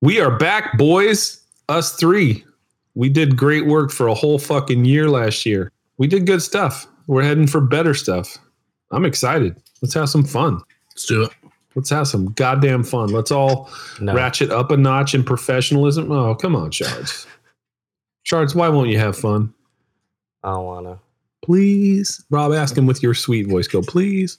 We are back, boys. Us three. We did great work for a whole fucking year last year. We did good stuff. We're heading for better stuff. I'm excited. Let's have some fun. Let's do it. Let's have some goddamn fun. Let's all No. ratchet up a notch in professionalism. Oh, come on, Shards. Shards, why won't you have fun? I don't wanna. Please. Rob, ask him with your sweet voice. Go, please.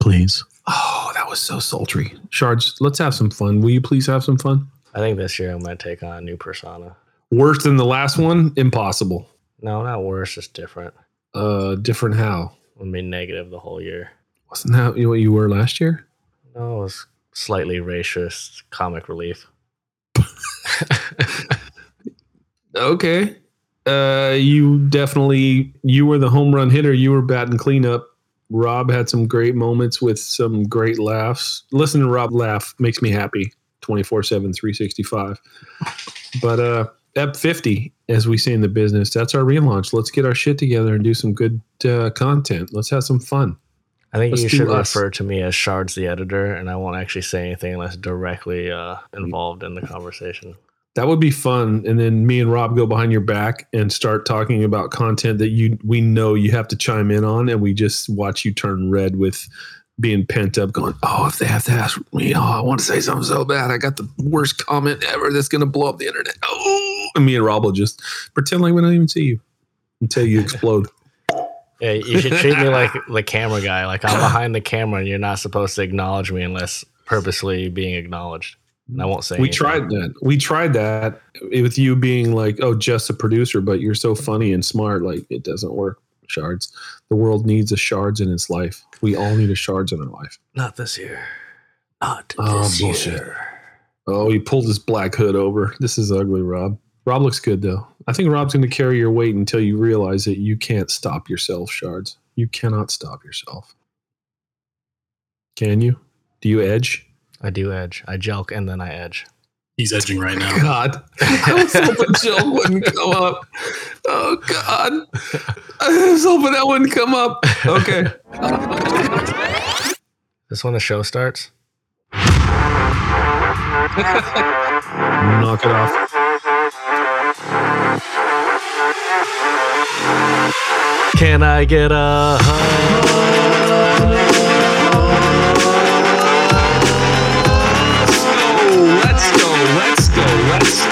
Please. Oh, that was so sultry. Shards, let's have some fun. Will you please have some fun? I think this year I'm gonna take on a new persona. Worse than the last one? Impossible. No, not worse, just different. Uh, different how? I'm be negative the whole year. Wasn't that what you were last year? No, it was slightly racist comic relief. Okay. Uh, you definitely you were the home run hitter. You were batting cleanup. Rob had some great moments with some great laughs. Listen to Rob laugh makes me happy 24 7, 365. But uh, Ep 50, as we say in the business, that's our relaunch. Let's get our shit together and do some good uh, content. Let's have some fun. I think Let's you should us. refer to me as Shards the editor, and I won't actually say anything unless directly uh, involved in the conversation. That would be fun. And then me and Rob go behind your back and start talking about content that you we know you have to chime in on, and we just watch you turn red with being pent up, going, "Oh, if they have to ask me, oh, I want to say something so bad. I got the worst comment ever that's going to blow up the internet." Oh, and me and Rob will just pretend like we don't even see you until you explode. Yeah, you should treat me like the camera guy. Like I'm behind the camera, and you're not supposed to acknowledge me unless purposely being acknowledged. And I won't say. we anything. tried that. We tried that with you being like, "Oh, just a producer," but you're so funny and smart. Like it doesn't work. Shards. The world needs a shards in its life. We all need a shards in our life. Not this year. Not Oh, this bullshit. year. Oh, he pulled his black hood over. This is ugly, Rob. Rob looks good though. I think Rob's going to carry your weight until you realize that you can't stop yourself, Shards. You cannot stop yourself. Can you? Do you edge? I do edge. I jelk and then I edge. He's edging right now. God, I was hoping Jill wouldn't come up. Oh God, I was hoping that wouldn't come up. Okay. This when the show starts. Knock it off. Can I get a hug?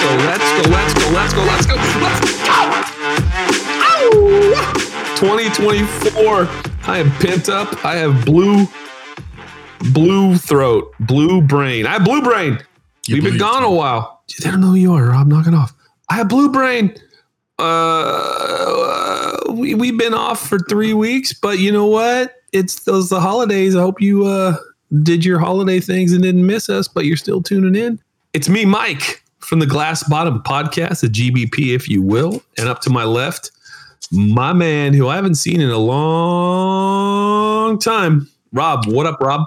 Go. Let's go. Let's go. Let's go. Let's go. Let's go. Ow! 2024. I am pent up. I have blue, blue throat, blue brain. I have blue brain. You We've been gone a while. They don't know who you are, Rob. Knock it off. I have blue brain. Uh, we we've been off for three weeks, but you know what? It's those the holidays. I hope you uh did your holiday things and didn't miss us, but you're still tuning in. It's me, Mike, from the Glass Bottom Podcast, the GBP, if you will, and up to my left, my man who I haven't seen in a long time, Rob. What up, Rob?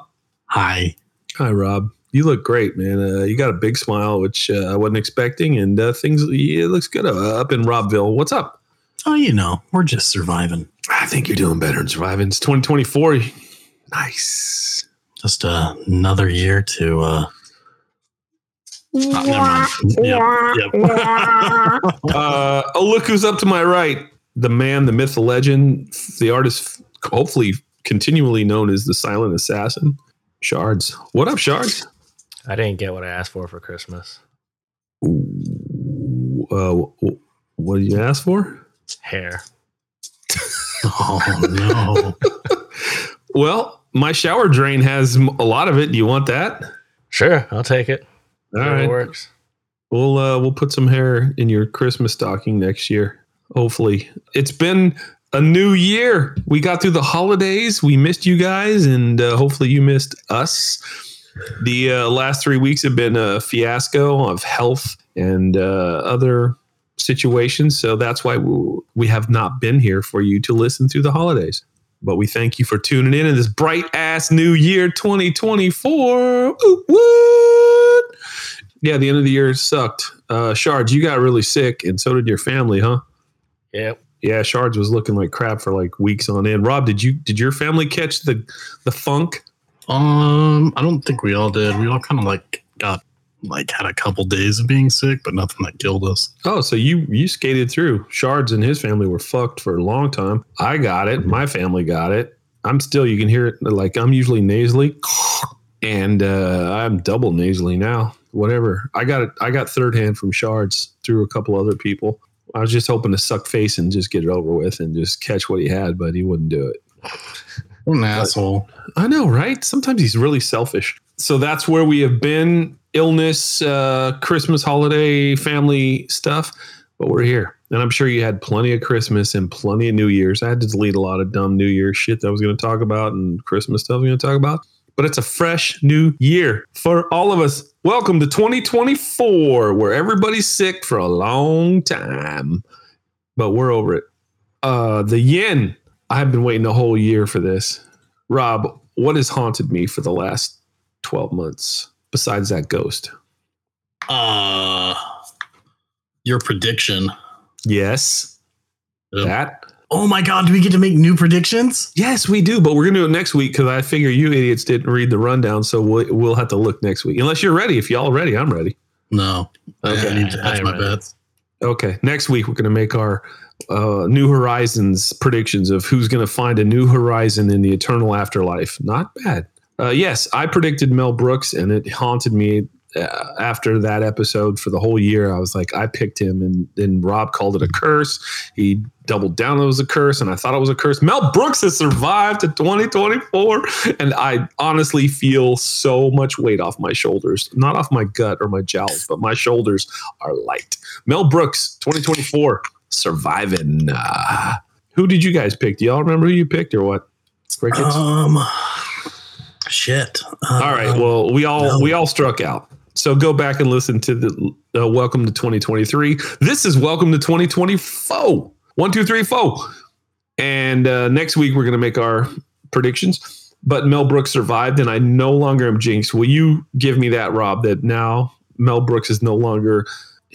Hi. Hi, Rob. You look great, man. Uh, you got a big smile, which uh, I wasn't expecting, and uh, things yeah, it looks good uh, up in Robville. What's up? Oh, you know, we're just surviving. I think you're doing better in surviving. It's 2024. Nice. Just uh, another year to. uh oh, never mind. Yep, yep. Uh, oh, look who's up to my right. The man, the myth, the legend, the artist, hopefully continually known as the silent assassin. Shards. What up, Shards? I didn't get what I asked for for Christmas. Uh, what did you ask for? Hair. oh no. Well, my shower drain has a lot of it. Do you want that? Sure, I'll take it. All right. works. We'll uh, we'll put some hair in your Christmas stocking next year. Hopefully, it's been a new year. We got through the holidays. We missed you guys, and uh, hopefully, you missed us. The uh, last three weeks have been a fiasco of health and uh, other situations. So that's why we, we have not been here for you to listen through the holidays. But we thank you for tuning in in this bright ass new year 2024. Ooh, what? Yeah, the end of the year sucked. Uh, Shards, you got really sick, and so did your family, huh? Yeah. Yeah, Shards was looking like crap for like weeks on end. Rob, did you did your family catch the the funk? Um, I don't think we all did. We all kind of like got like had a couple days of being sick, but nothing that killed us. Oh, so you you skated through. Shards and his family were fucked for a long time. I got it. My family got it. I'm still. You can hear it. Like I'm usually nasally, and uh, I'm double nasally now. Whatever. I got it. I got third hand from Shards through a couple other people. I was just hoping to suck face and just get it over with and just catch what he had, but he wouldn't do it. What an asshole. I know, right? Sometimes he's really selfish. So that's where we have been illness, uh, Christmas, holiday, family stuff. But we're here. And I'm sure you had plenty of Christmas and plenty of New Year's. I had to delete a lot of dumb New Year's shit that I was going to talk about and Christmas stuff I was going to talk about. But it's a fresh new year for all of us. Welcome to 2024, where everybody's sick for a long time. But we're over it. Uh, the yen. I've been waiting a whole year for this. Rob, what has haunted me for the last 12 months besides that ghost? Uh your prediction. Yes. Yep. That. Oh my god, do we get to make new predictions? Yes, we do, but we're gonna do it next week because I figure you idiots didn't read the rundown, so we'll, we'll have to look next week. Unless you're ready. If y'all are ready, I'm ready. No. Okay. I need to I my ready. bets. Okay, next week we're gonna make our uh, New Horizons predictions of who's gonna find a new horizon in the eternal afterlife. Not bad. Uh, yes, I predicted Mel Brooks, and it haunted me uh, after that episode for the whole year. I was like, I picked him, and then Rob called it a curse. He doubled down it was a curse, and I thought it was a curse. Mel Brooks has survived to 2024, and I honestly feel so much weight off my shoulders, not off my gut or my jowls, but my shoulders are light. Mel Brooks, 2024, surviving. Uh, who did you guys pick? Do y'all remember who you picked or what? Crickets. Um shit. All right. Well, we all no. we all struck out. So go back and listen to the uh, Welcome to 2023. This is Welcome to 2024. One, two, three, four. And uh, next week we're going to make our predictions. But Mel Brooks survived, and I no longer am jinxed. Will you give me that, Rob? That now Mel Brooks is no longer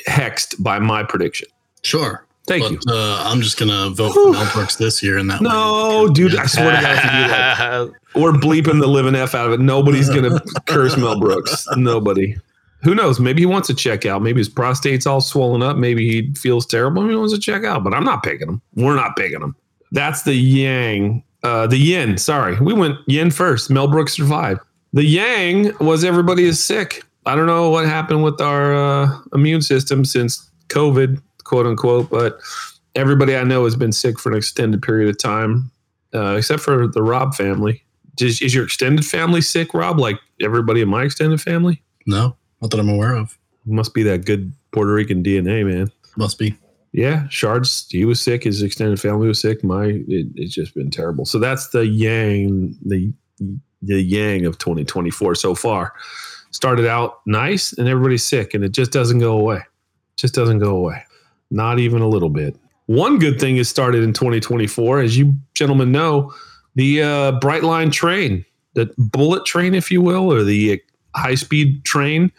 hexed by my prediction. sure. Thank but, you. Uh, I'm just gonna vote for Mel Brooks this year and that No, way. dude, I swear to God, if you do that, we're bleeping the living f out of it. Nobody's gonna curse Mel Brooks. Nobody. Who knows? Maybe he wants to check out. Maybe his prostate's all swollen up. Maybe he feels terrible. Maybe he wants to check out. But I'm not picking him. We're not picking him. That's the yang. Uh, the yin. Sorry, we went yin first. Mel Brooks survived. The yang was everybody is sick. I don't know what happened with our uh, immune system since COVID, quote unquote, but everybody I know has been sick for an extended period of time, uh, except for the Rob family. Is, is your extended family sick, Rob? Like everybody in my extended family? No, not that I'm aware of. Must be that good Puerto Rican DNA, man. Must be. Yeah, Shards, he was sick. His extended family was sick. My, it, it's just been terrible. So that's the yang, the the yang of 2024 so far. Started out nice, and everybody's sick, and it just doesn't go away. Just doesn't go away. Not even a little bit. One good thing has started in 2024, as you gentlemen know, the uh, Brightline train, the bullet train, if you will, or the high speed train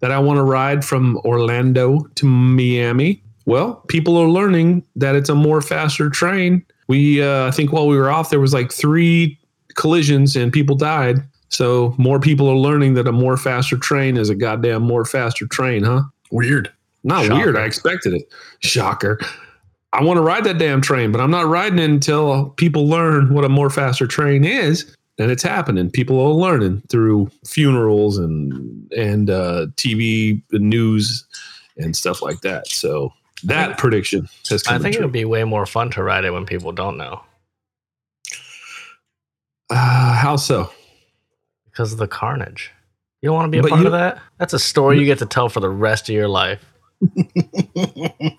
that I want to ride from Orlando to Miami. Well, people are learning that it's a more faster train. We, uh, I think, while we were off, there was like three collisions and people died. So more people are learning that a more faster train is a goddamn more faster train, huh? Weird. Not Shocker. weird. I expected it. Shocker. I want to ride that damn train, but I'm not riding it until people learn what a more faster train is. And it's happening. People are learning through funerals and and uh, TV news and stuff like that. So that prediction has come I think it would be way more fun to ride it when people don't know Uh, how so? because of the carnage. You don't want to be a But part you- of that? That's a story you get to tell for the rest of your life.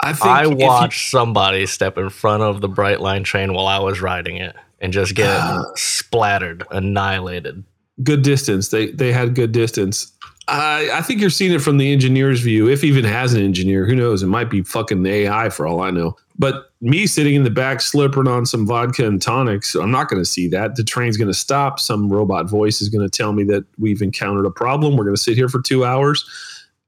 I think I if you- watched somebody step in front of the Brightline train while I was riding it and just get Ah. splattered, annihilated. good distance. They they had good distance. I I think you're seeing it from the engineer's view, if even has an engineer. Who knows? It might be fucking the AI for all I know. But me sitting in the back slippering on some vodka and tonics, I'm not going to see that. The train's going to stop. Some robot voice is going to tell me that we've encountered a problem. We're going to sit here for two hours,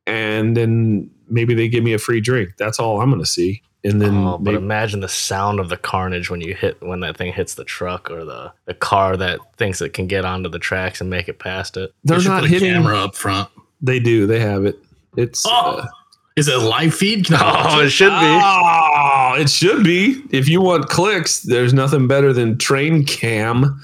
and then maybe they give me a free drink. That's all I'm going to see. And then oh, but maybe- imagine the sound of the carnage when you hit when that thing hits the truck or the, the car that thinks it can get onto the tracks and make it past it. they're They not put a hitting. camera up front. They do. They have it. It's Oh. uh, Is it a live feed? Can I watch Oh, it should be. Oh, it should be. If you want clicks, there's nothing better than train cam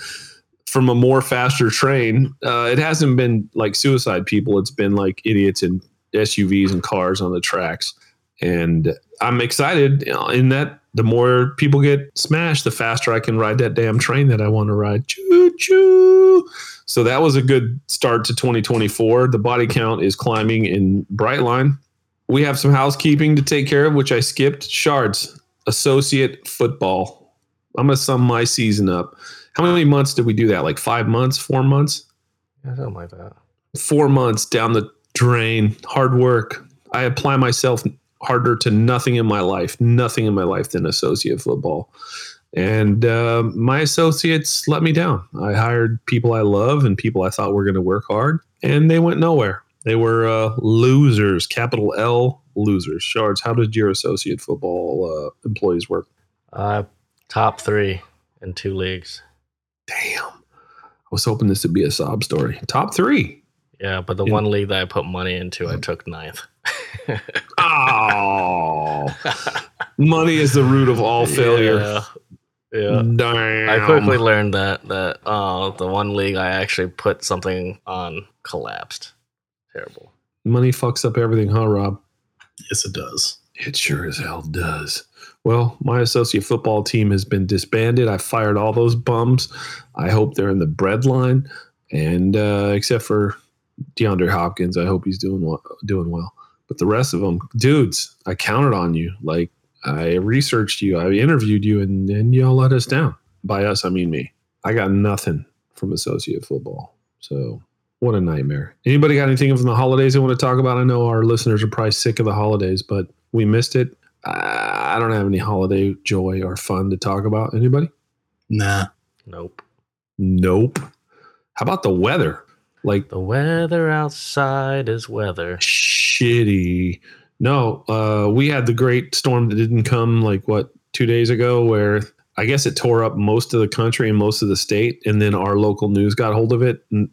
from a more faster train. Uh, it hasn't been like suicide people. It's been like idiots in SUVs and cars on the tracks. And I'm excited you know, in that the more people get smashed, the faster I can ride that damn train that I want to ride. Choo choo. So that was a good start to 2024. The body count is climbing in Brightline. We have some housekeeping to take care of, which I skipped. Shards, associate football. I'm going to sum my season up. How many months did we do that? Like five months, four months? Yeah, something like that. Four months down the drain. Hard work. I apply myself harder to nothing in my life, nothing in my life than associate football. And uh, my associates let me down. I hired people I love and people I thought were going to work hard, and they went nowhere. They were uh, losers, capital L losers. Shards, how did your associate football uh, employees work? Uh, top three in two leagues. Damn. I was hoping this would be a sob story. Top three. Yeah, but the Yeah. one league that I put money into, I took ninth. Oh, money is the root of all failure. Yeah. Yeah. Damn. I quickly learned that that uh, the one league I actually put something on collapsed. Terrible. money fucks up everything, huh, Rob? Yes, it does. It sure as hell does. Well, my associate football team has been disbanded. I fired all those bums. I hope they're in the bread line, and uh, except for DeAndre Hopkins, I hope he's doing well, doing well. But the rest of them, dudes, I counted on you. Like I researched you, I interviewed you, and then y'all let us down. By us, I mean me. I got nothing from associate football. So what a nightmare. Anybody got anything from the holidays they want to talk about? I know our listeners are probably sick of the holidays, but we missed it. I I don't have any holiday joy or fun to talk about. Anybody? Nah. Nope. Nope. How about the weather? Like The weather outside is weather. shitty. No, uh, we had the great storm that didn't come like what two days ago, where I guess it tore up most of the country and most of the state, and then our local news got hold of it. And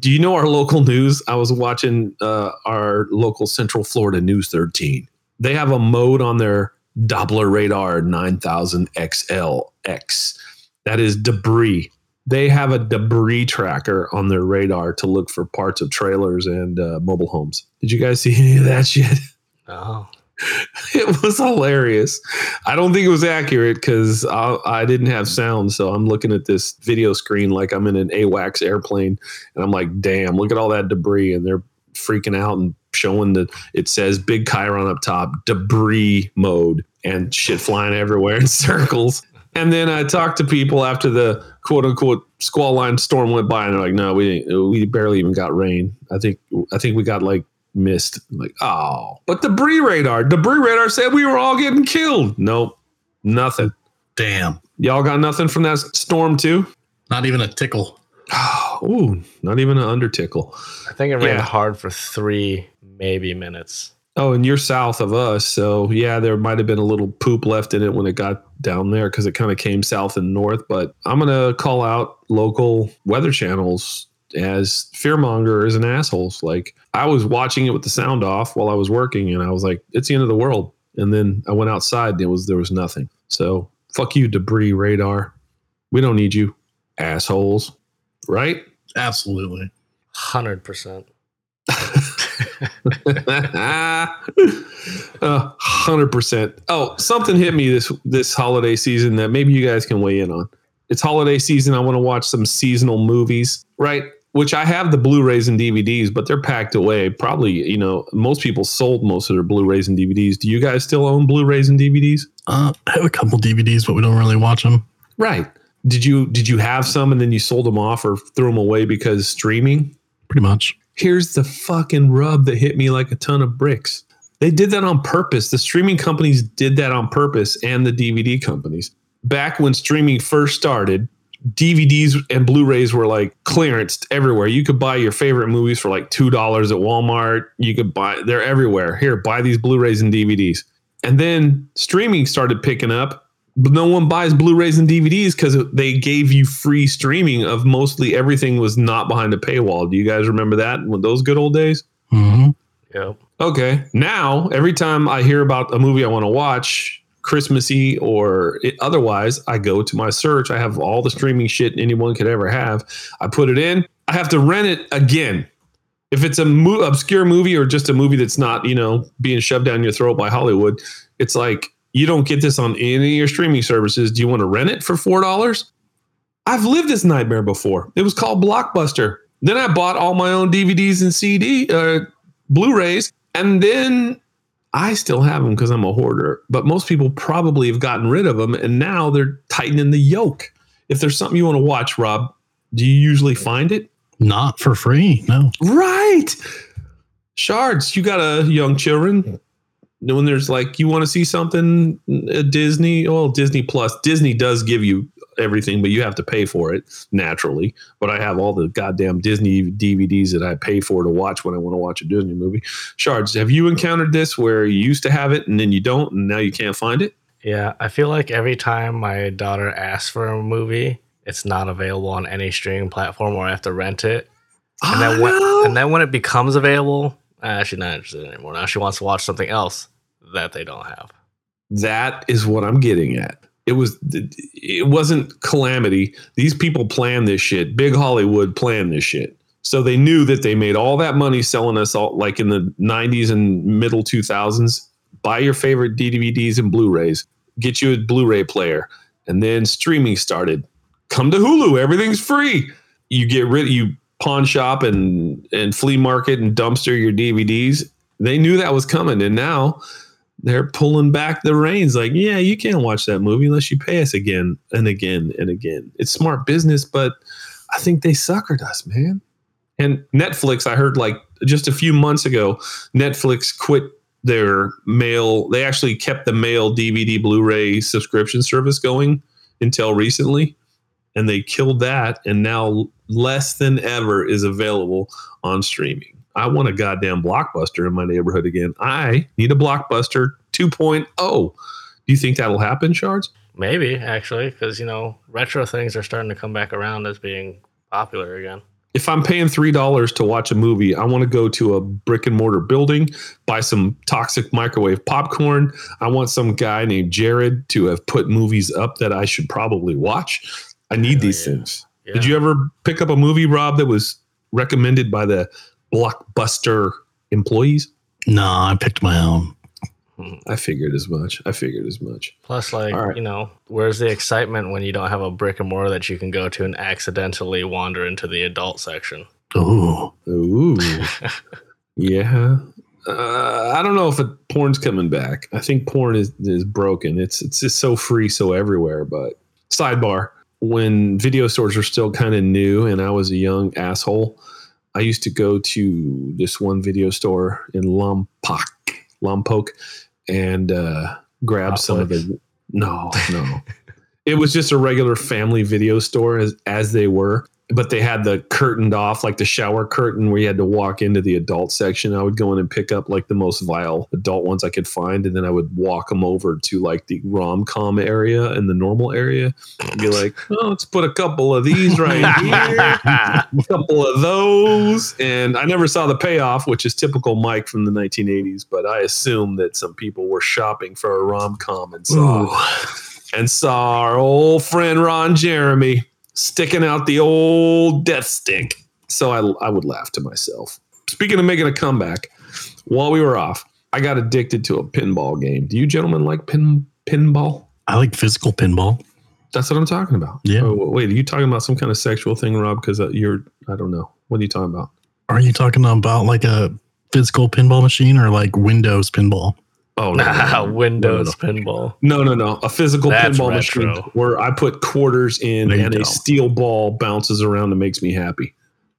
do you know our local news? I was watching uh, our local Central Florida News 13. They have a mode on their Doppler radar 9000 XLX. That is debris. They have a debris tracker on their radar to look for parts of trailers and uh, mobile homes. Did you guys see any of that shit? Oh. it was hilarious. I don't think it was accurate because I, I didn't have sound. So I'm looking at this video screen like I'm in an AWACS airplane. And I'm like, damn, look at all that debris. And they're freaking out and showing that it says Big chyron up top, debris mode, and shit flying everywhere in circles. And then I talked to people after the quote unquote squall line storm went by, and they're like, "No, we didn't, we barely even got rain. I think I think we got like mist. I'm like, oh, but debris radar, debris radar said we were all getting killed. Nope, nothing. Damn. Y'all got nothing from that storm too. Not even a tickle. Ooh, not even an undertickle. I think it rained Yeah. hard for three, maybe minutes. Oh, and you're south of us, so yeah, there might have been a little poop left in it when it got down there because it kind of came south and north. But I'm gonna call out local weather channels as fearmongers and assholes. Like I was watching it with the sound off while I was working, and I was like, "It's the end of the world." And then I went outside, and it was there was nothing. So fuck you, debris radar. We don't need you, assholes. Right? Absolutely. 100%. Uh, hundred percent. Oh, something hit me this this holiday season that maybe you guys can weigh in on. It's holiday season. I want to watch some seasonal movies, right? Which I have the Blu-rays and DVDs, but they're packed away. Probably, you know, most people sold most of their Blu-rays and DVDs. Do you guys still own Blu-rays and DVDs? Uh, I have a couple DVDs, but we don't really watch them. Right. Did you did you have some and then you sold them off or threw them away because streaming? Pretty much. Here's the fucking rub that hit me like a ton of bricks. They did that on purpose. The streaming companies did that on purpose and the DVD companies. Back when streaming first started, DVDs and Blu-rays were like clearanced everywhere. You could buy your favorite movies for like $2 at Walmart. You could buy they're everywhere. Here, buy these Blu-rays and DVDs. And then streaming started picking up, no one buys Blu-rays and DVDs because they gave you free streaming of mostly everything was not behind a paywall. Do you guys remember that? Those good old days? hmm Yep. Okay. Now, every time I hear about a movie I want to watch, Christmassy or it, otherwise, I go to my search. I have all the streaming shit anyone could ever have. I put it in. I have to rent it again. If it's a mo- obscure movie or just a movie that's not, you know, being shoved down your throat by Hollywood, it's like you don't get this on any of your streaming services. Do you want to rent it for four dollars? I've lived this nightmare before. It was called Blockbuster. Then I bought all my own DVDs and CD, uh, Blu-rays, and then I still have them because I'm a hoarder. But most people probably have gotten rid of them, and now they're tightening the yoke. If there's something you want to watch, Rob, do you usually find it? Not for free. No. Right. Shards, you got a young children. When there's like you want to see something at Disney, well, Disney Plus, Disney does give you everything, but you have to pay for it naturally. But I have all the goddamn Disney DVDs that I pay for to watch when I want to watch a Disney movie. Shards, have you encountered this where you used to have it and then you don't, and now you can't find it? Yeah, I feel like every time my daughter asks for a movie, it's not available on any streaming platform or I have to rent it. And then when Oh, and then when it becomes available, uh, Ah, she's not interested anymore. Now she wants to watch something else that they don't have. that is what I'm getting at. It was it wasn't calamity. These people planned this shit. Big Hollywood planned this shit. So they knew that they made all that money selling us all like in the 90s and middle 2000s. Buy your favorite DVDs and Blu-rays. Get you a Blu-ray player. And then streaming started. Come to Hulu, everything's free. You get rid you pawn shop and and flea market and dumpster your DVDs. They knew that was coming and now they're pulling back the reins. Like yeah you can't watch that movie unless you pay us again and again and again. It's smart business but i think they suckered us man. And netflix i heard like just a few months ago netflix quit their mail. They actually kept the mail dvd blu-ray subscription service going until recently and they killed that and now less than ever is available on streaming I want a goddamn blockbuster in my neighborhood again. I need a blockbuster 2.0. Do you think that'll happen, Shards? Maybe actually, because you know retro things are starting to come back around as being popular again. If I'm paying $3 to watch a movie, I want to go to a brick and mortar building, buy some toxic microwave popcorn. I want some guy named Jared to have put movies up that I should probably watch. I need Hell these yeah. things. Yeah. Did you ever pick up a movie, Rob, that was recommended by the Blockbuster employees? No, I picked my own. I figured as much. I figured as much. Plus, like All right. you know, where's the excitement when you don't have a brick and mortar that you can go to and accidentally wander into the adult section? Ooh. Ooh, yeah. Uh, I don't know if it, porn's coming back. I think porn is is broken. It's it's just so free, so everywhere. But sidebar: when video stores were still kind of new, and I was a young asshole, I used to go to this one video store in Lompoc, Lompoc, and uh, grab some of the. No, no. it was just a regular family video store as as they were but they had the curtained off like the shower curtain where you had to walk into the adult section. I would go in and pick up like the most vile adult ones i could find and then i would walk them over to like the rom-com area and the normal area. And be like oh let's put a couple of these right here a couple of those. And i never saw the payoff which is typical mike from the 1980s but i assume that some people were shopping for a rom-com and saw Ooh. and saw our old friend Ron Jeremy sticking out the old death stick. So I, I would laugh to myself. Speaking of making a comeback, while we were off, I got addicted to a pinball game. Do you gentlemen like pin pinball? I like physical pinball. That's what I'm talking about. Yeah. Oh, wait, are you talking about some kind of sexual thing, Rob? Because uh, you're, I don't know. What are you talking about? Are you talking about like a physical pinball machine or like Windows pinball? Oh, no, no, no. Windows pinball. No, no, no. A physical That's pinball retro. machine where I put quarters in and a steel ball bounces around and makes me happy.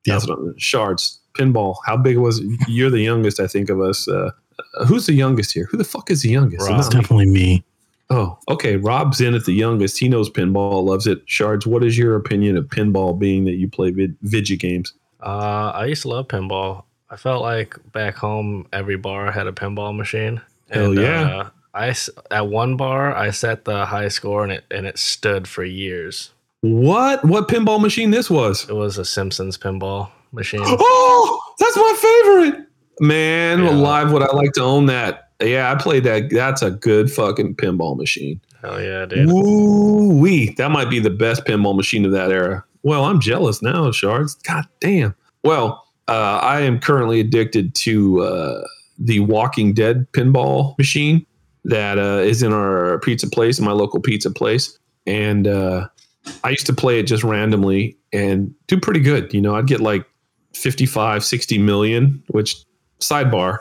That's what I'm, shards pinball. How big was it? You're the youngest, I think, of us. Uh, uh, who's the youngest here? Who the fuck is the youngest? Rob. It's It's not me. definitely me. Oh, okay. Rob's in at the youngest. He knows pinball, loves it. Shards, what is your opinion of pinball being that you play vid- video games? Uh, I used to love pinball. I felt like back home, every bar had a pinball machine. Hell yeah. Uh, I at one bar, I set the high score and it and it stood for years. What? What pinball machine this was? It was a Simpsons pinball machine. Oh, that's my favorite. Man, Yeah. alive, would I like to own that? Yeah, I played that. That's a good fucking pinball machine. Hell yeah, dude. Woo wee. That might be the best pinball machine of that era. Well, I'm jealous now, Shards. God damn. Well, uh, I am currently addicted to uh, the Walking Dead pinball machine that uh, is in our pizza place, in my local pizza place. And uh, I used to play it just randomly and do pretty good. You know, I'd get like 55, 60 million, which sidebar.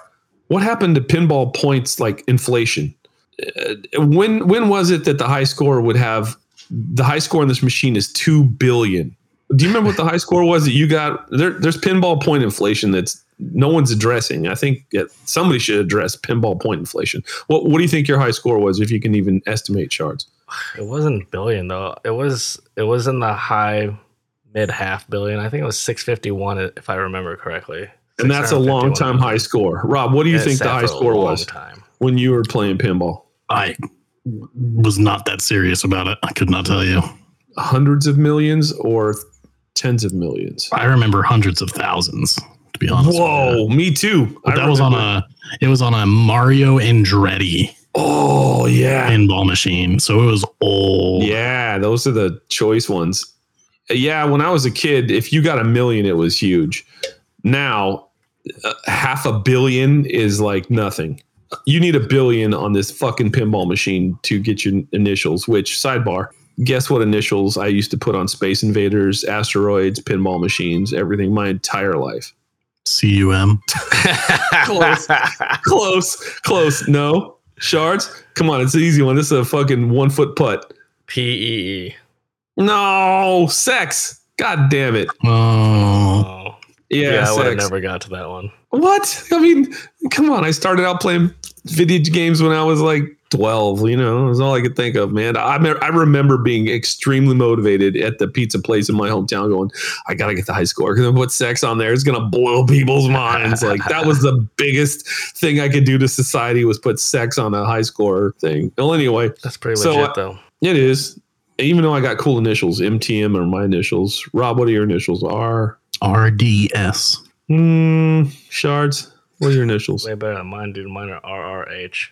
What happened to pinball points like inflation? Uh, when when was it that the high score would have the high score in this machine is 2 billion? Do you remember what the high score was that you got? There, there's pinball point inflation that's no one's addressing. I think somebody should address pinball point inflation. What what do you think your high score was if you can even estimate shards? It wasn't billion though. It was it was in the high mid half billion. I think it was six fifty one if I remember correctly. And that's a long 651 time high score. Rob, what do you it think the high score was Time. when you were playing pinball? I was not that serious about it. I could not tell you. Hundreds of millions or tens of millions? I remember hundreds of thousands, to be honest. Whoa, me too. But I that was on a it was on a Mario Andretti Oh yeah, pinball machine. So it was old. yeah. Those are the choice ones. Yeah, when I was a kid, if you got a million, it was huge. Now, uh, half a billion is like nothing. You need a billion on this fucking pinball machine to get your initials. Which sidebar? Guess what initials I used to put on Space Invaders, asteroids, pinball machines, everything my entire life. CUM. Close. Close, close. No shards. Come on, it's an easy one. This is a fucking one foot putt. P E E. No sex. God damn it. Oh, Oh. Yeah, Yeah, I would have never got to that one. What? I mean, come on. I started out playing video games when I was like 12, you know, that's all I could think of, man. I, me- I remember being extremely motivated at the pizza place in my hometown going, I got to get the high score because put sex on there. It's going to boil people's minds. Like that was the biggest thing I could do to society was put sex on a high score thing. Well, anyway, That's pretty So, legit uh, though. it is. Even though I got cool initials, MTM are my initials. Rob, what are your initials? R. RDS. Hmm, shards. What are your initials? Way better than mine, dude. Mine are RRH.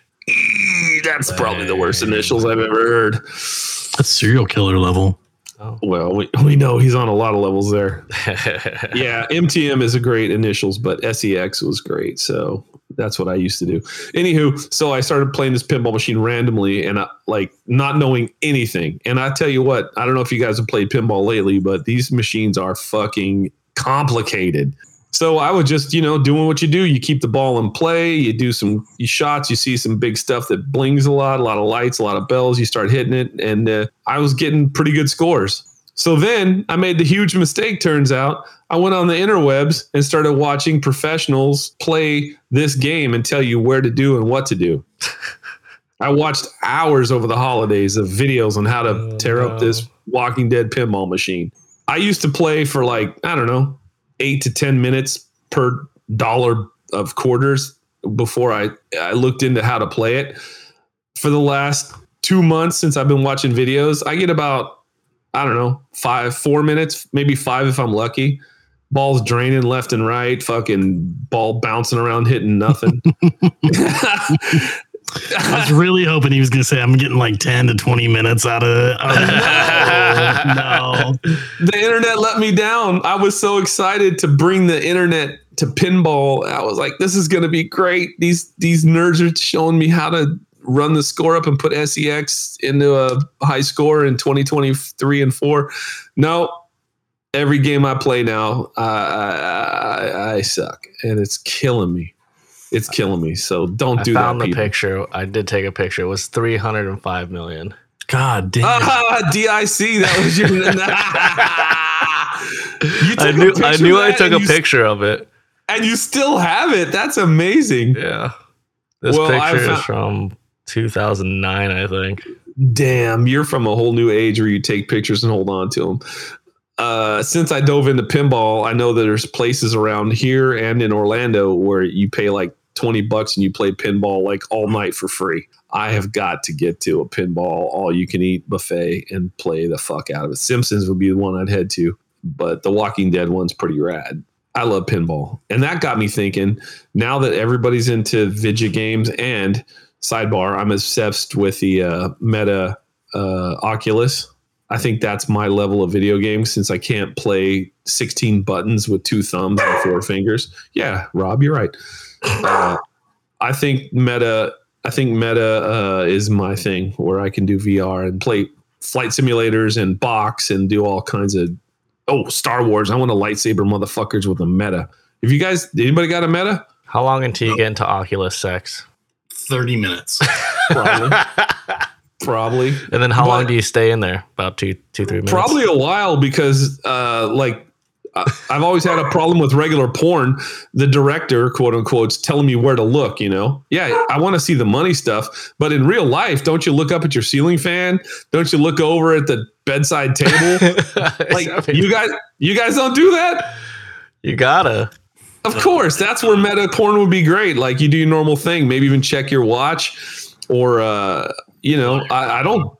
That's probably the worst initials I've ever heard. That's serial killer level. Oh. Well, we, we know he's on a lot of levels there. Yeah, MTM is a great initials, but SEX was great. So that's what I used to do. Anywho, so I started playing this pinball machine randomly and I, like not knowing anything. And I tell you what, I don't know if you guys have played pinball lately, but these machines are fucking complicated. So I was just, you know, doing what you do. You keep the ball in play. You do some you shots. You see some big stuff that blings a lot, a lot of lights, a lot of bells. You start hitting it, and uh, I was getting pretty good scores. So then I made the huge mistake. Turns out I went on the interwebs and started watching professionals play this game and tell you where to do and what to do. I watched hours over the holidays of videos on how to Oh, tear up this Walking Dead pinball machine. I used to play for like, I don't know, eight to 10 minutes per dollar of quarters before I, I looked into how to play it. For the last two months since I've been watching videos, I get about, I don't know, five, four minutes, maybe five if I'm lucky. Balls draining left and right, fucking ball bouncing around, hitting nothing. I was really hoping he was going to say, I'm getting like 10 to 20 minutes out of it. Like, no, no. the internet let me down. I was so excited to bring the internet to pinball. I was like, this is going to be great. These these nerds are showing me how to run the score up and put SEX into a high score in 2023 and 4. No. Every game I play now, I, I, I suck and it's killing me. It's killing me. So don't I do found that. Found the people. picture. I did take a picture. It was 305 million. God damn. Ah, DIC. That was your. you I took a knew I knew I took a you picture of it. and you still have it. That's amazing. Yeah. This Well, I picture is from 2009, I think. Damn, you're from a whole new age where you take pictures and hold on to them. Uh, since I dove into pinball, I know that there's places around here and in Orlando where you pay like 20 bucks and you play pinball like all night for free. I have got to get to a pinball all you can eat buffet and play the fuck out of it. Simpsons would be the one I'd head to, but the Walking Dead one's pretty rad. I love pinball. And that got me thinking now that everybody's into video games and sidebar, I'm obsessed with the uh, Meta uh, Oculus. I think that's my level of video games since I can't play 16 buttons with two thumbs and four fingers. Yeah, Rob, you're right. Uh, I think Meta. I think Meta uh, is my thing where I can do VR and play flight simulators and box and do all kinds of. Oh, Star Wars! I want to lightsaber motherfuckers with a Meta. If you guys, anybody got a Meta? How long until you get into Oculus sex? 30 minutes. Probably. And then how long do you stay in there? About two, two, three minutes. Probably a while because, uh, like, I've always had a problem with regular porn. The director, quote unquote, is telling me where to look. You know, yeah, I want to see the money stuff, but in real life, don't you look up at your ceiling fan? Don't you look over at the bedside table? Like, you guys, you guys don't do that. you gotta. Of course, that's where meta porn would be great. Like you do your normal thing, maybe even check your watch, or uh, you know, I, I don't,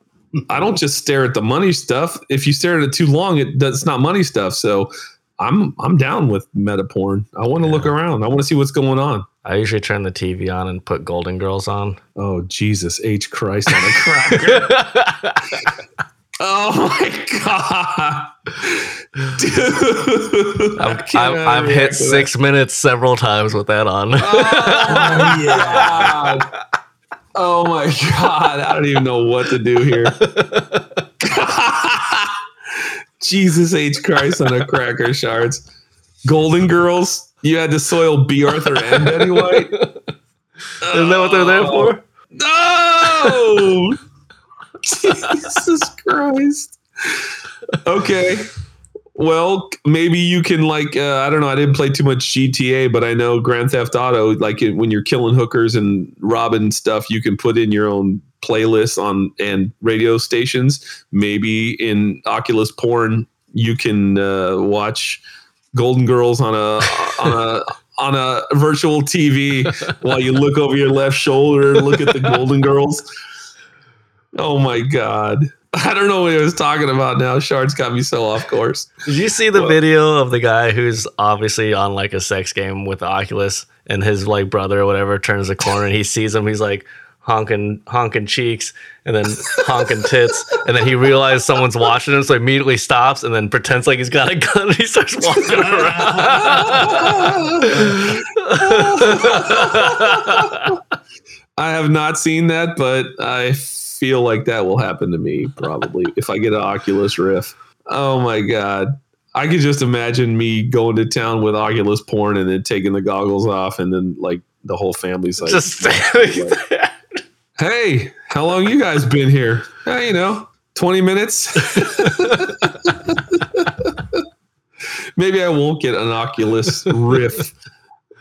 I don't just stare at the money stuff. If you stare at it too long, it does it's not money stuff. So I'm I'm down with meta porn. I want to look around. I want to see what's going on. I usually turn the TV on and put Golden Girls on. Oh Jesus H Christ on a cracker! oh my god, dude! I've, I've, I've hit that. six minutes several times with that on. Oh, yeah. Oh my god. I don't even know what to do here. Jesus H. Christ on a cracker shards. Golden Girls. You had to soil Bea Arthur and Betty White. Isn't that what they're there for? No! Jesus Christ. Okay. Well, maybe you can like uh, I don't know. I didn't play too much GTA, but I know Grand Theft Auto. Like it, when you're killing hookers and robbing stuff, you can put in your own playlist on and radio stations. Maybe in Oculus porn, you can uh, watch Golden Girls on a on a on a virtual TV while you look over your left shoulder and look at the Golden Girls. Oh my god. I don't know what he was talking about now. Shards got me so off course. Did you see the video of the guy who's obviously on like a sex game with Oculus and his like brother or whatever turns the corner and he sees him, he's like honking honking cheeks and then honking tits and then he realizes someone's watching him so he immediately stops and then pretends like he's got a gun and he starts walking around. I have not seen that, but I feel like that will happen to me probably if I get an Oculus Rift. Oh my god. I could just imagine me going to town with Oculus porn and then taking the goggles off and then like the whole family's like Just there. Hey, how long you guys been here? Eh, you know, 20 minutes. Maybe I won't get an Oculus Rift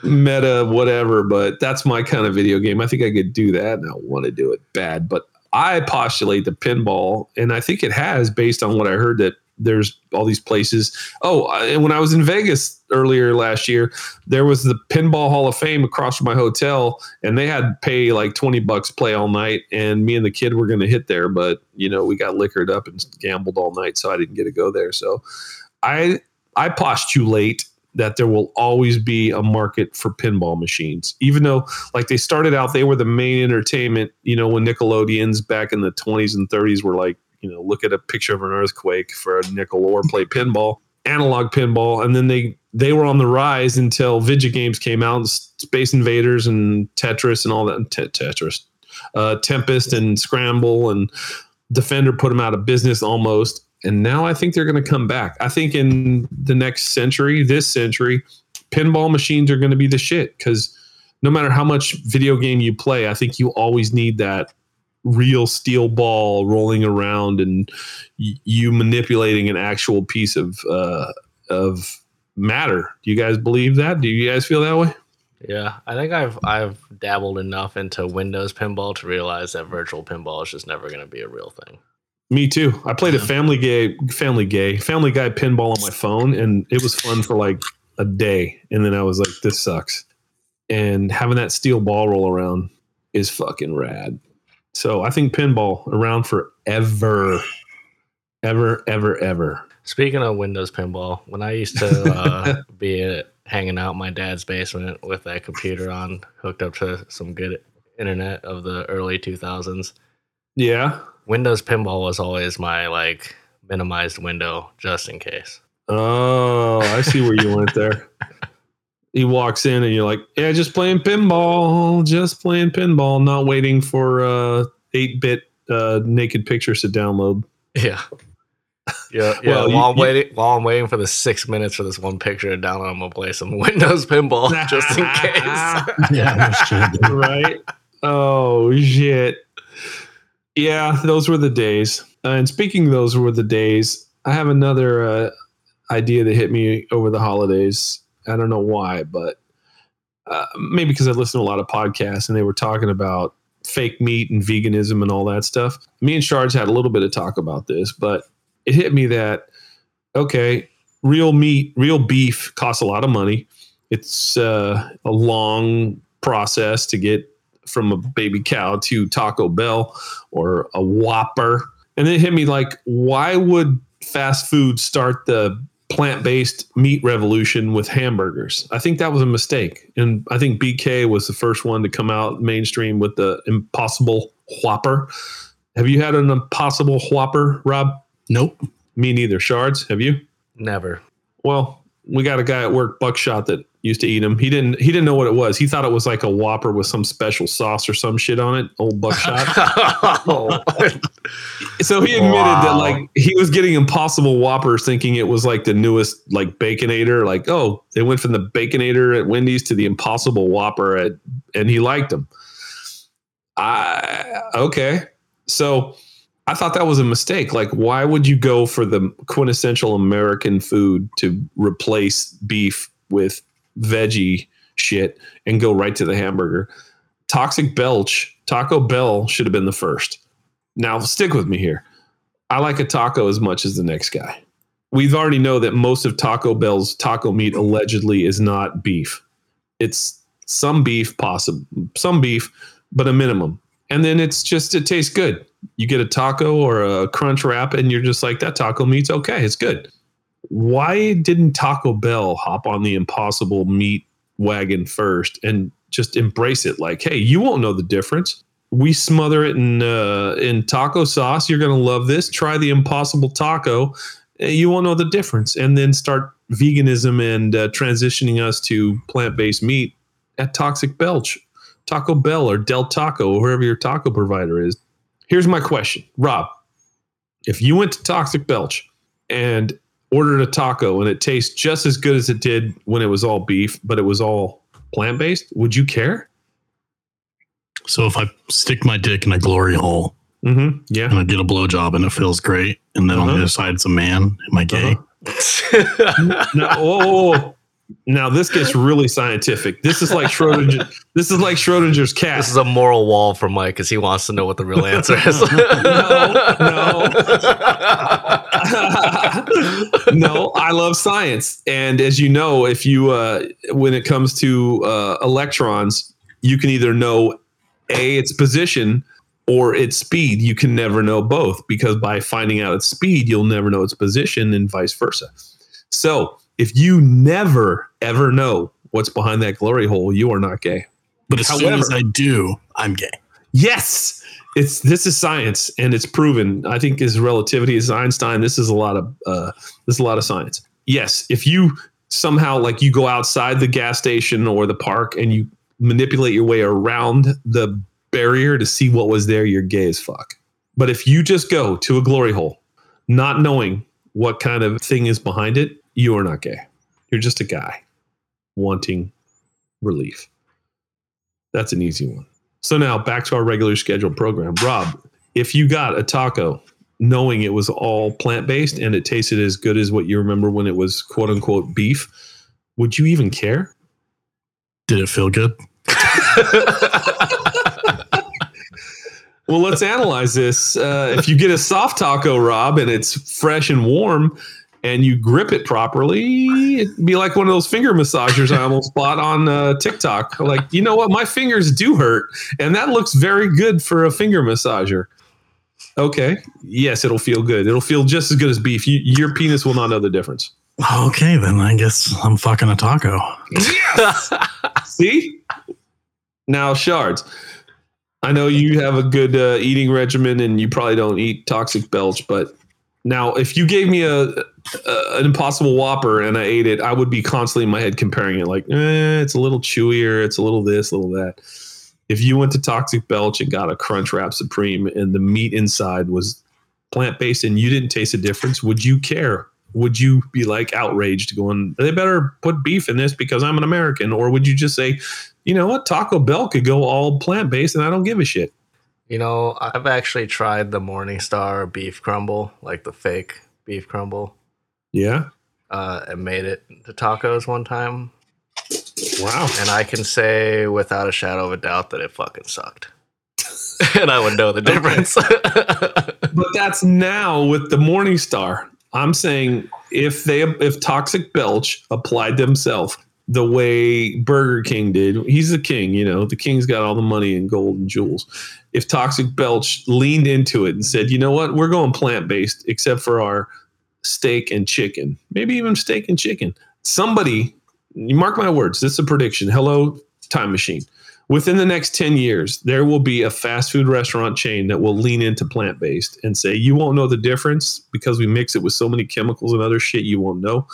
meta whatever, but that's my kind of video game. I think I could do that and I want to do it bad, but I postulate the pinball and I think it has based on what I heard that there's all these places. Oh, and when I was in Vegas earlier last year, there was the Pinball Hall of Fame across from my hotel, and they had pay like 20 bucks play all night. And me and the kid were going to hit there, but you know, we got liquored up and gambled all night, so I didn't get to go there. So I I postulate that there will always be a market for pinball machines, even though like they started out, they were the main entertainment. You know, when Nickelodeons back in the 20s and 30s were like, you know, look at a picture of an earthquake for a nickel or play pinball, analog pinball, and then they they were on the rise until video games came out, S- Space Invaders and Tetris and all that. Te- Tetris, uh, Tempest and Scramble and Defender put them out of business almost. And now I think they're going to come back. I think in the next century, this century, pinball machines are going to be the shit because no matter how much video game you play, I think you always need that real steel ball rolling around and y- you manipulating an actual piece of uh, of matter. Do you guys believe that? Do you guys feel that way? Yeah, I think I've I've dabbled enough into Windows pinball to realize that virtual pinball is just never going to be a real thing. Me too. I played a Family Gay, Family Gay, Family Guy pinball on my phone, and it was fun for like a day, and then I was like, "This sucks." And having that steel ball roll around is fucking rad. So I think pinball around forever, ever, ever, ever. Speaking of Windows pinball, when I used to uh, be a, hanging out in my dad's basement with that computer on, hooked up to some good internet of the early 2000s. Yeah. Windows Pinball was always my like minimized window just in case. Oh, I see where you went there. He walks in and you're like, yeah, just playing pinball, just playing pinball, not waiting for uh 8-bit uh naked pictures to download. Yeah. Yeah, yeah. Well, you- while I'm you- waiting, while I'm waiting for the six minutes for this one picture to download, I'm gonna play some Windows Pinball just in case. Yeah, no shit. right? Oh shit. Yeah, those were the days. Uh, and speaking those were the days, I have another uh, idea that hit me over the holidays. I don't know why, but uh, maybe because I listen to a lot of podcasts and they were talking about fake meat and veganism and all that stuff. Me and Shards had a little bit of talk about this, but it hit me that okay, real meat, real beef costs a lot of money. It's uh, a long process to get from a baby cow to Taco Bell or a Whopper. And it hit me like, why would fast food start the plant based meat revolution with hamburgers? I think that was a mistake. And I think BK was the first one to come out mainstream with the Impossible Whopper. Have you had an Impossible Whopper, Rob? Nope. Me neither. Shards, have you? Never. Well, we got a guy at work, Buckshot, that used to eat them. He didn't. He didn't know what it was. He thought it was like a Whopper with some special sauce or some shit on it. Old Buckshot. oh, so he admitted that like he was getting Impossible Whoppers, thinking it was like the newest like Baconator. Like, oh, they went from the Baconator at Wendy's to the Impossible Whopper at, and he liked them. I okay. So I thought that was a mistake. Like, why would you go for the quintessential American food to replace beef with veggie shit and go right to the hamburger? Toxic Belch, Taco Bell should have been the first. Now, stick with me here. I like a taco as much as the next guy. We've already know that most of Taco Bell's taco meat allegedly is not beef. It's some beef, possible some beef, but a minimum. And then it's just it tastes good. You get a taco or a crunch wrap, and you're just like that taco meat's okay. It's good. Why didn't Taco Bell hop on the Impossible Meat wagon first and just embrace it? Like, hey, you won't know the difference we smother it in uh, in taco sauce. You're gonna love this. Try the Impossible Taco. Uh, You won't know the difference, and then start veganism and uh, transitioning us to plant based meat at Toxic Belch, Taco Bell, or Del Taco, or wherever your taco provider is. Here's my question, Rob. If you went to Toxic Belch and ordered a taco and it tastes just as good as it did when it was all beef, but it was all plant based, would you care? So if I stick my dick in a glory hole Mm-hmm. Yeah. and I get a blowjob and it feels great, and then on Uh-huh. the other side it's a man, am I gay? Uh-huh. No, whoa, whoa, whoa. Now this gets really scientific. This is like Schrodinger. This is like Schrodinger's cat. this is a moral wall for Mike because he wants to know what the real answer is. no, I love science, and as you know, if you uh, when it comes to uh, electrons, you can either know a its position or its speed. You can never know both because by finding out its speed, you'll never know its position, and vice versa. So if you never ever know what's behind that glory hole, you are not gay. But as soon as I do, I'm gay. Yes, it's this is science and it's proven. I think is relativity is Einstein. This is a lot of uh, this is a lot of science. Yes, if you somehow like you go outside the gas station or the park and you manipulate your way around the barrier to see what was there, you're gay as fuck. But if you just go to a glory hole, not knowing what kind of thing is behind it, you are not gay. You're just a guy wanting relief. That's an easy one. So now back to our regular scheduled program. Rob, if you got a taco knowing it was all plant based and it tasted as good as what you remember when it was quote unquote beef, would you even care? Did it feel good? Well, let's analyze this. Uh, if you get a soft taco, Rob, and it's fresh and warm, and you grip it properly, it'd be like one of those finger massagers I almost bought on uh, TikTok. Like, you know what? My fingers do hurt, and that looks very good for a finger massager. Okay. Yes, it'll feel good. It'll feel just as good as beef. You, your penis will not know the difference. Okay, then I guess I'm fucking a taco. Yes. See? Now, shards. I know you have a good uh, eating regimen and you probably don't eat toxic belch, but now if you gave me a, a an impossible whopper and I ate it, I would be constantly in my head comparing it like, eh, it's a little chewier, it's a little this, a little that. If you went to Toxic Belch and got a Crunch Wrap Supreme and the meat inside was plant based and you didn't taste a difference, would you care? Would you be like outraged going, they better put beef in this because I'm an American? Or would you just say, you know what, Taco Bell could go all plant based and I don't give a shit? You know, I've actually tried the Morningstar beef crumble, like the fake beef crumble, Yeah. uh, and made it to tacos one time. Wow. And I can say without a shadow of a doubt that it fucking sucked. and I would know the difference. but that's now with the Morningstar. I'm saying if they if Toxic Belch applied themselves the way Burger King did, he's the king, you know, the king's got all the money and gold and jewels. If Toxic Belch leaned into it and said, you know what, we're going plant based except for our steak and chicken, maybe even steak and chicken. Somebody, mark my words, this is a prediction. Hello, time machine. Within the next 10 years, there will be a fast food restaurant chain that will lean into plant based and say, you won't know the difference because we mix it with so many chemicals and other shit you won't know.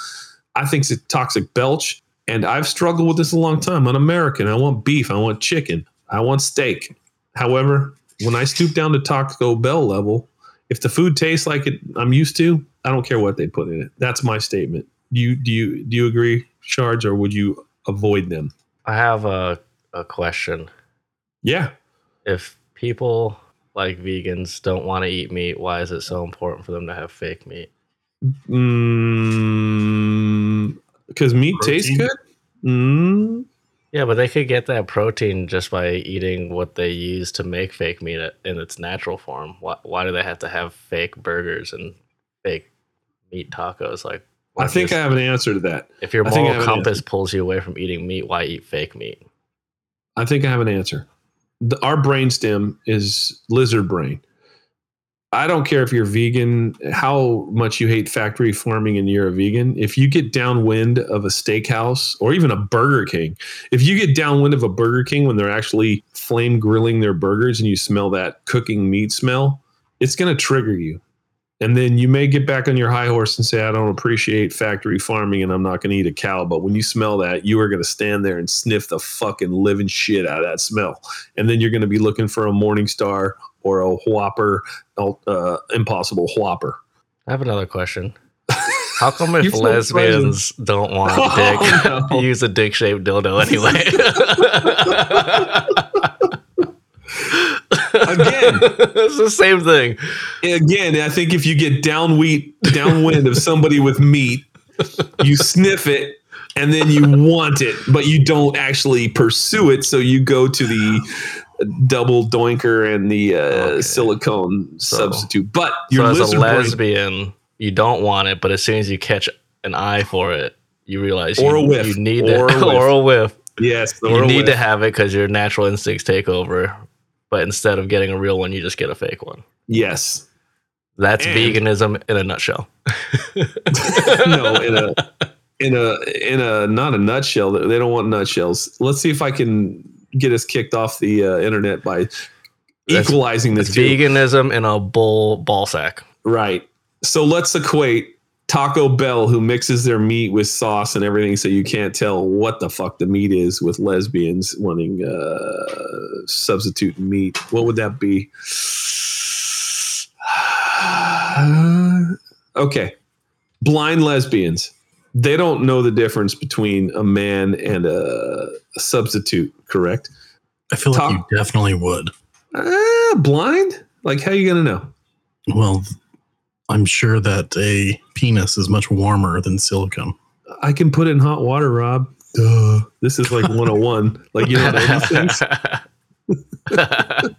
I think it's a toxic belch. And I've struggled with this a long time. I'm American. I want beef. I want chicken. I want steak. However, when I stoop down to Taco Bell level, if the food tastes like it I'm used to, I don't care what they put in it. That's my statement. Do you do you do you agree, Shards, or would you avoid them? I have a, a question. Yeah. If people like vegans don't want to eat meat, why is it so important for them to have fake meat? Mm, because meat tastes good. Mm, Yeah, but they could get that protein just by eating what they use to make fake meat in its natural form. Why, why do they have to have fake burgers and fake meat tacos? Like, I think I have an answer to that. if your I think I moral an compass pulls you away from eating meat, why eat fake meat? I think I have an answer. The, our brainstem is lizard brain. I don't care if you're vegan, how much you hate factory farming and you're a vegan. If you get downwind of a steakhouse or even a Burger King, if you get downwind of a Burger King when they're actually flame grilling their burgers and you smell that cooking meat smell, it's going to trigger you. And then you may get back on your high horse and say, I don't appreciate factory farming and I'm not going to eat a cow. But when you smell that, you are going to stand there and sniff the fucking living shit out of that smell. And then you're going to be looking for a Morningstar or a Whopper, uh, Impossible Whopper. I have another question. How come if lesbians don't want Oh, dick, no. use a dick shaped dildo anyway? Again. it's the same thing. Again, I think if you get downwind, downwind of somebody with meat, you sniff it and then you want it, but you don't actually pursue it. So you go to the double doinker and the uh, Okay. silicone So- substitute. But So as a lizard brain, lesbian, you don't want it, but as soon as you catch an eye for it, you realize Or you, a whiff. you need Or to, a whiff. or a whiff. yes, You need to have it because your natural instincts take over. But instead of getting a real one, you just get a fake one. yes. That's And- veganism in a nutshell. no, in a in a in a not a nutshell. They don't want nutshells. Let's see if I can get us kicked off the uh, internet by That's- equalizing this. It's veganism in a bull ball sack. Right. So let's equate Taco Bell, who mixes their meat with sauce and everything, so you can't tell what the fuck the meat is, with lesbians wanting uh, substitute meat. What would that be? okay. Blind lesbians. They don't know the difference between a man and a, a substitute, correct? I feel like you definitely would. Uh, blind? Like, how are you going to know? Well, I'm sure that a penis is much warmer than silicone. I can put it in hot water, Rob. Duh. This is like 101. like, you don't know these things?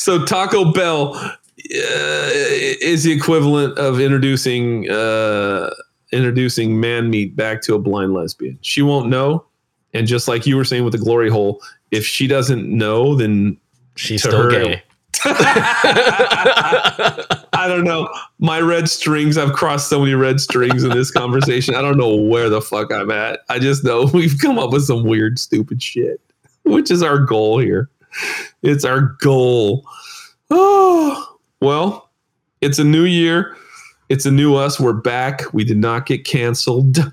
So, Taco Bell uh, is the equivalent of introducing uh, introducing man meat back to a blind lesbian. She won't know. And just like you were saying with the glory hole, if she doesn't know, then She's still her- gay. I don't know. My red strings, I've crossed so many red strings in this conversation. I don't know where the fuck I'm at. I just know we've come up with some weird, stupid shit, which is our goal here. It's our goal. Oh, well, it's a new year. It's a new us. We're back. We did not get canceled.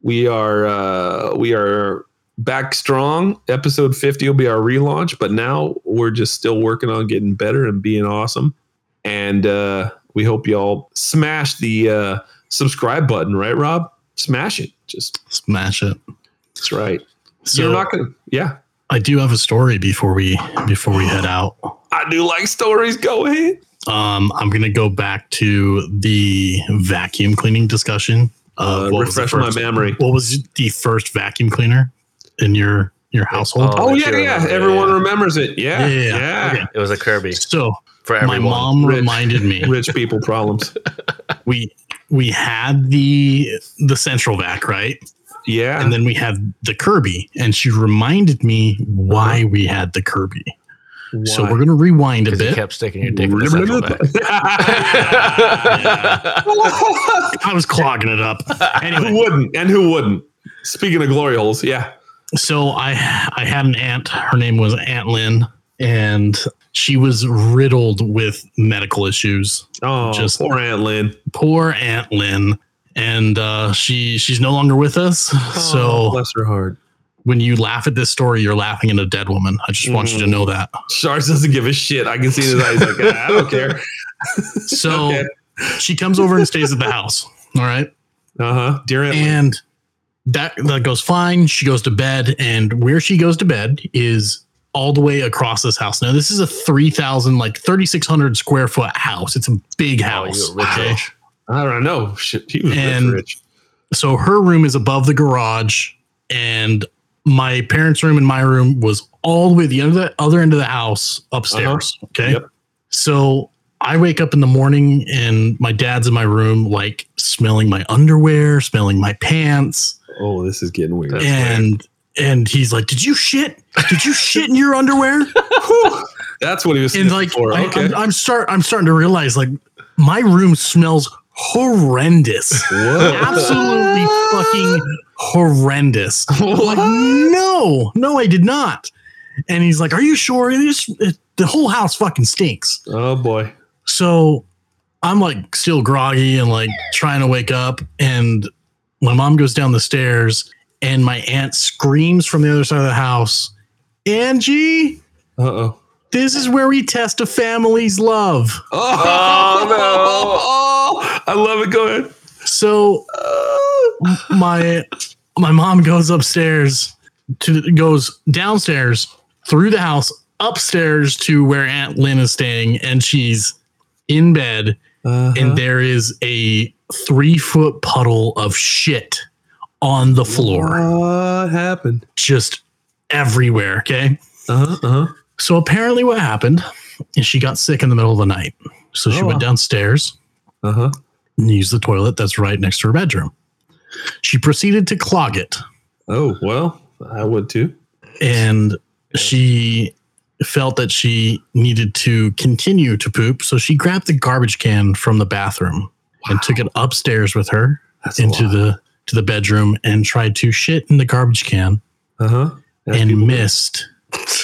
We are uh we are back strong. Episode 50 will be our relaunch, but now we're just still working on getting better and being awesome. And uh, we hope y'all smash the uh, subscribe button, right, Rob? Smash it. Just Smash it. that's right. So You're not gonna. Yeah, I do have a story before we before we head out. I do like stories. Go ahead. Um, I'm gonna go back to the vacuum cleaning discussion. Uh, what was the refresh my first- memory. What was the first vacuum cleaner in your your household? Oh, Oh that yeah, yeah. Everyone Yeah, yeah. remembers it. Yeah, Yeah, yeah. yeah, yeah. Okay. It was a Kirby So for my mom Rich. reminded me Rich people problems. we we had the the central vac right, Yeah. and then we had the Kirby, and she reminded me why uh-huh. we had the Kirby. So we're gonna rewind a Because you bit. kept sticking your dick in the central vac. I was clogging it up. who wouldn't? And who wouldn't? Speaking of glory holes, yeah. so I I had an aunt. Her name was Aunt Lynn, and she was riddled with medical issues. Oh, Just- poor Aunt Lynn. Poor Aunt Lynn, and uh, she she's no longer with us. Oh, so bless her heart. when you laugh at this story, you're laughing at a dead woman. I just want you to Mm. know that. Shards doesn't give a shit. I can see in his eyes. Like, "Ah, I don't care. So Okay. she comes over and stays at the house. All right. Uh huh. Dear Aunt Lynn. And that that goes fine. She goes to bed, and where she goes to bed is all the way across this house. Now, this is a three thousand, like thirty six hundred square foot house. It's a big Oh, house. you were rich, okay? rich. I don't know. Shit, he was And- rich, rich. So her room is above the garage, and my parents' room and my room was all the way the end of the other end of the house upstairs. Uh-huh. Okay. Yep. So I wake up in the morning and my dad's in my room, like smelling my underwear, smelling my pants. Oh, this is getting weird. And and he's like, "Did you shit? Did you shit in your underwear?" That's what he was And like, for. I, Okay. I'm, I'm start I'm starting to realize like my room smells horrendous, Whoa. absolutely fucking horrendous. Like, no, no, I did not. And he's like, "Are you sure? It is, it, the whole house fucking stinks." Oh boy. So I'm like still groggy and like trying to wake up. And my mom goes down the stairs and my aunt screams from the other side of the house, Angie, Uh oh. this is where we test a family's love. Oh, no. Oh, I love it. Go ahead. So Uh, my my mom goes upstairs to goes downstairs through the house upstairs to where Aunt Lynn is staying, and she's in bed uh-huh. and there is a three foot puddle of shit on the floor, What happened? just everywhere. Okay. Uh huh. Uh huh. So apparently, what happened is she got sick in the middle of the night. So she Oh. went downstairs Uh huh. and used the toilet that's right next to her bedroom. She proceeded to clog it Oh well, I would too. and she felt that she needed to continue to poop. So she grabbed the garbage can from the bathroom and took it upstairs with her That's into the to the bedroom and tried to shit in the garbage can uh huh. and missed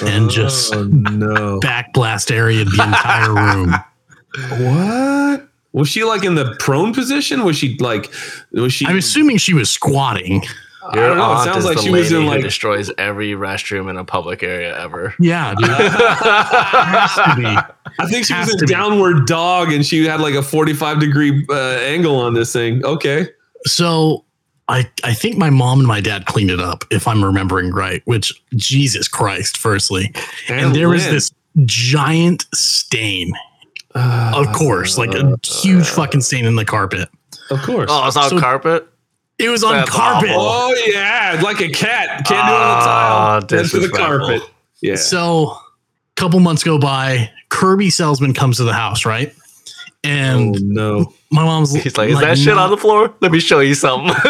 and just Oh, no. backblast area the entire room. what? Was she like in the prone position? Was she like? Was she? I'm assuming she was squatting. I don't know. It aunt sounds is like the she was lady in who like. destroys every restroom in a public area ever. Yeah, dude. Has to be. I think she was has in to be. downward dog, and she had like a 45 degree uh, angle on this thing. Okay. So I I think my mom and my dad cleaned it up, if I'm remembering right. Which Jesus Christ, firstly, and, there was this giant stain. Uh, Of course, like a huge fucking stain in the carpet. Of course. Oh, it's on So- carpet. It was on That's carpet. awful. Oh yeah, like a cat can't do it on the Ah, tile. That's to the carpet. Yeah. So a couple months go by. Kirby salesman comes to the house, right? And oh no. my mom's He's like, is that shit on the floor? Let me show you something.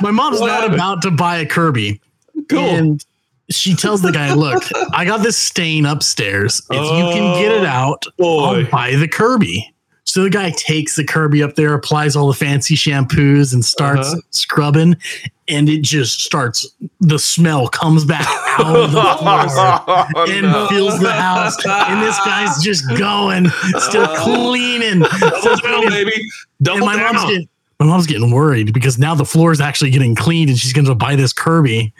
My mom's What not happened? about to buy a Kirby. cool. And she tells the guy, "Look, I got this stain upstairs. If you can get it oh, out, I'll buy the Kirby." So the guy takes the Kirby up there, applies all the fancy shampoos, and starts Uh-huh. scrubbing, and it just starts. The smell comes back out of the floor and no. fills the house. And this guy's just going, still cleaning, still Double down, cleaning. baby. Double my mom's getting, my mom's getting worried because now the floor is actually getting cleaned, and she's going to buy this Kirby.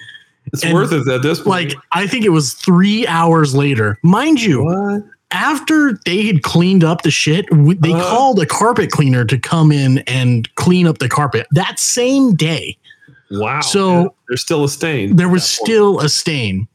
It's and, worth it at this point. Like I think it was three hours later, mind you. what? After they had cleaned up the shit, they Uh-huh. called a carpet cleaner to come in and clean up the carpet that same day. Wow. So- there's still a stain. There was still a stain.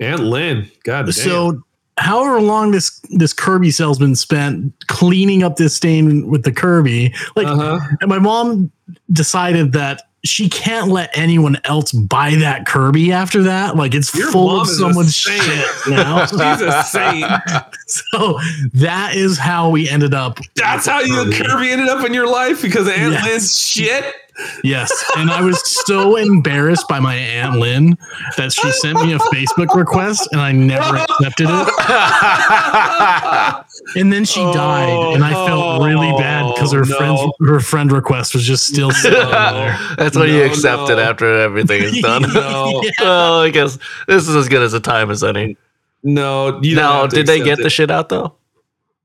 And Lynn. God damn. So, however long this this Kirby salesman spent cleaning up this stain with the Kirby, like, uh-huh. and my mom decided that she can't let anyone else buy that Kirby after that. Like, it's Your full of someone's shit now. She's a saint. so that is how we ended up. That's how you Kirby ended up in your life because of Aunt Yes. Lynn's shit. Yes, and I was so embarrassed by my aunt Lynn that she sent me a Facebook request, and I never accepted it. And then she died, and I felt really bad because her Oh, no. friend her friend request was just still sitting there. That's when you No, accept it no. after everything is done. No. Yeah. Well, I guess this is as good as a time as any. No, you don't No, did they get it. the shit out though?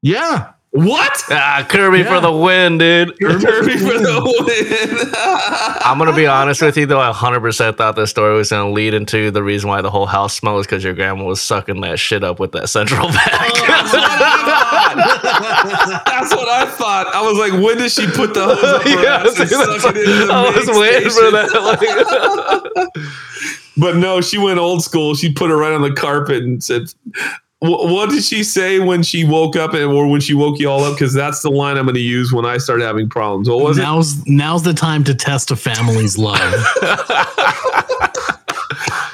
Yeah, what? Ah, Kirby Yeah. for the win, dude. Kirby for the win. I'm gonna be honest with you though. I 100% thought this story was gonna lead into the reason why the whole house smells because your grandma was sucking that shit up with that central vac. That's what I thought. I was like, when did she put the hose up her Yeah, ass and suck it into the I was waiting for that. Like, But no, she went old school. She put it right on the carpet and said, "Wh- "What did she say when she woke up, and or when she woke you all up?" Because that's the line I'm going to use when I start having problems. What was it? now's now's the time to test a family's love.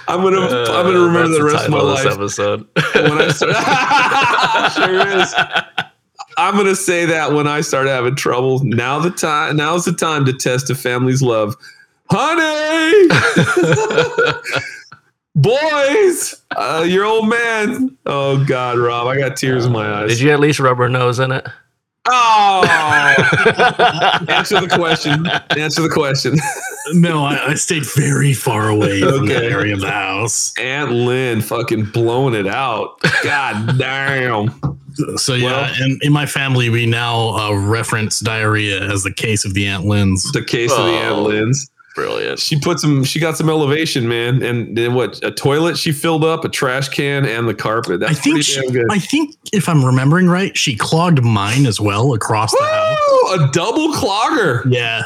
I'm gonna I'm gonna uh, remember That's the rest of my title life. episode. when I start. sure is. I'm gonna say that when I start having trouble. Now the time. Now's the time to test a family's love, honey. Boys, uh, your old man. Oh God, Rob, I got tears in my eyes. Did you at least rub her nose in it? Oh, answer the question. Answer the question. no, I, I stayed very far away from that Okay. area of the house. Aunt Lynn fucking blowing it out. God damn. So yeah, Well- and in my family, we now uh, reference diarrhea as the case of the Aunt Lynn's. The case of the Aunt Oh. Lynn's. Brilliant. She put some. She got some elevation, man, and then what? A toilet she filled up, a trash can, and the carpet. That's I think pretty she, damn good. I think if I'm remembering right, she clogged mine as well across the house. Woo! A double clogger. Yeah,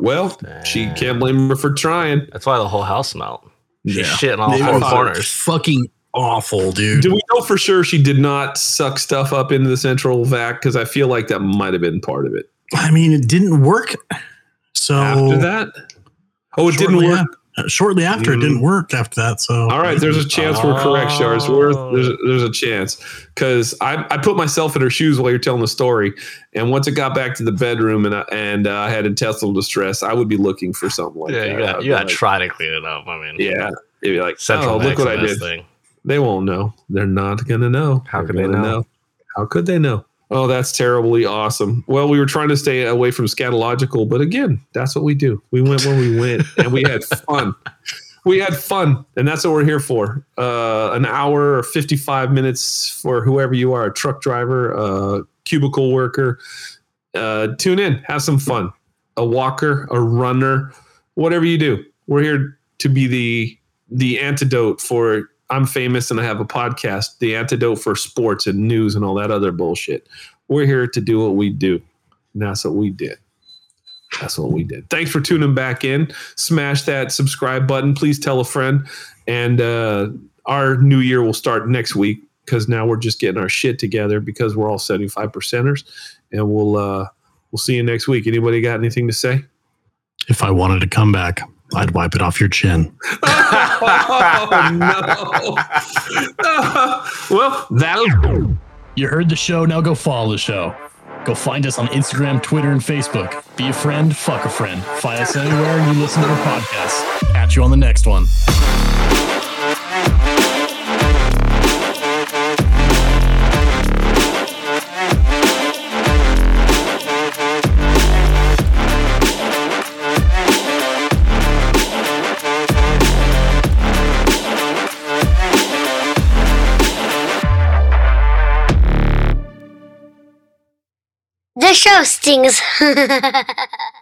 Well, she can't blame her for trying. That's why the whole house smelled. She's Yeah. shitting all They four corners. fucking awful, dude. Do we know for sure she did not suck stuff up into the central vac? Because I feel like that might have been part of it. I mean, it didn't work. So After that, oh, it didn't work. af- shortly after, it Mm. didn't work. After that, so All right, there's a chance we're correct, Shards. We're, Oh. there's, a, there's a chance because I, I put myself in her shoes while you're telling the story, and once it got back to the bedroom and I, and uh, I had intestinal distress, I would be looking for something like Yeah, that. you got, you got to like, try to clean it up. I mean, Yeah, it'd be like, Central oh, look what I did. thing. They won't know. They're not gonna know. How They're could they gonna know? How could they know? Oh, that's terribly awesome. Well, we were trying to stay away from scatological, but again, that's what we do. We went where we went, and we had fun. We had fun, and that's what we're here for. Uh, an hour or fifty-five minutes for whoever you are—a truck driver, a cubicle worker. Uh, tune in, have some fun. A walker, a runner, whatever you do. We're here to be the the antidote for I'm famous and I have a podcast, the antidote for sports and news and all that other bullshit. We're here to do what we do. And that's what we did. That's what we did. Thanks for tuning back in. Smash that subscribe button. Please tell a friend. And uh, our new year will start next week because now we're just getting our shit together because we're all 75 percenters. And we'll uh, we'll see you next week. Anybody got anything to say? if I wanted to come back, I'd wipe it off your chin. oh no. well, that'll You heard the show. Now go follow the show. Go find us on Instagram, Twitter, and Facebook. Be a friend, fuck a friend. Find us anywhere you listen to our podcast. Catch you on the next one. Show stings.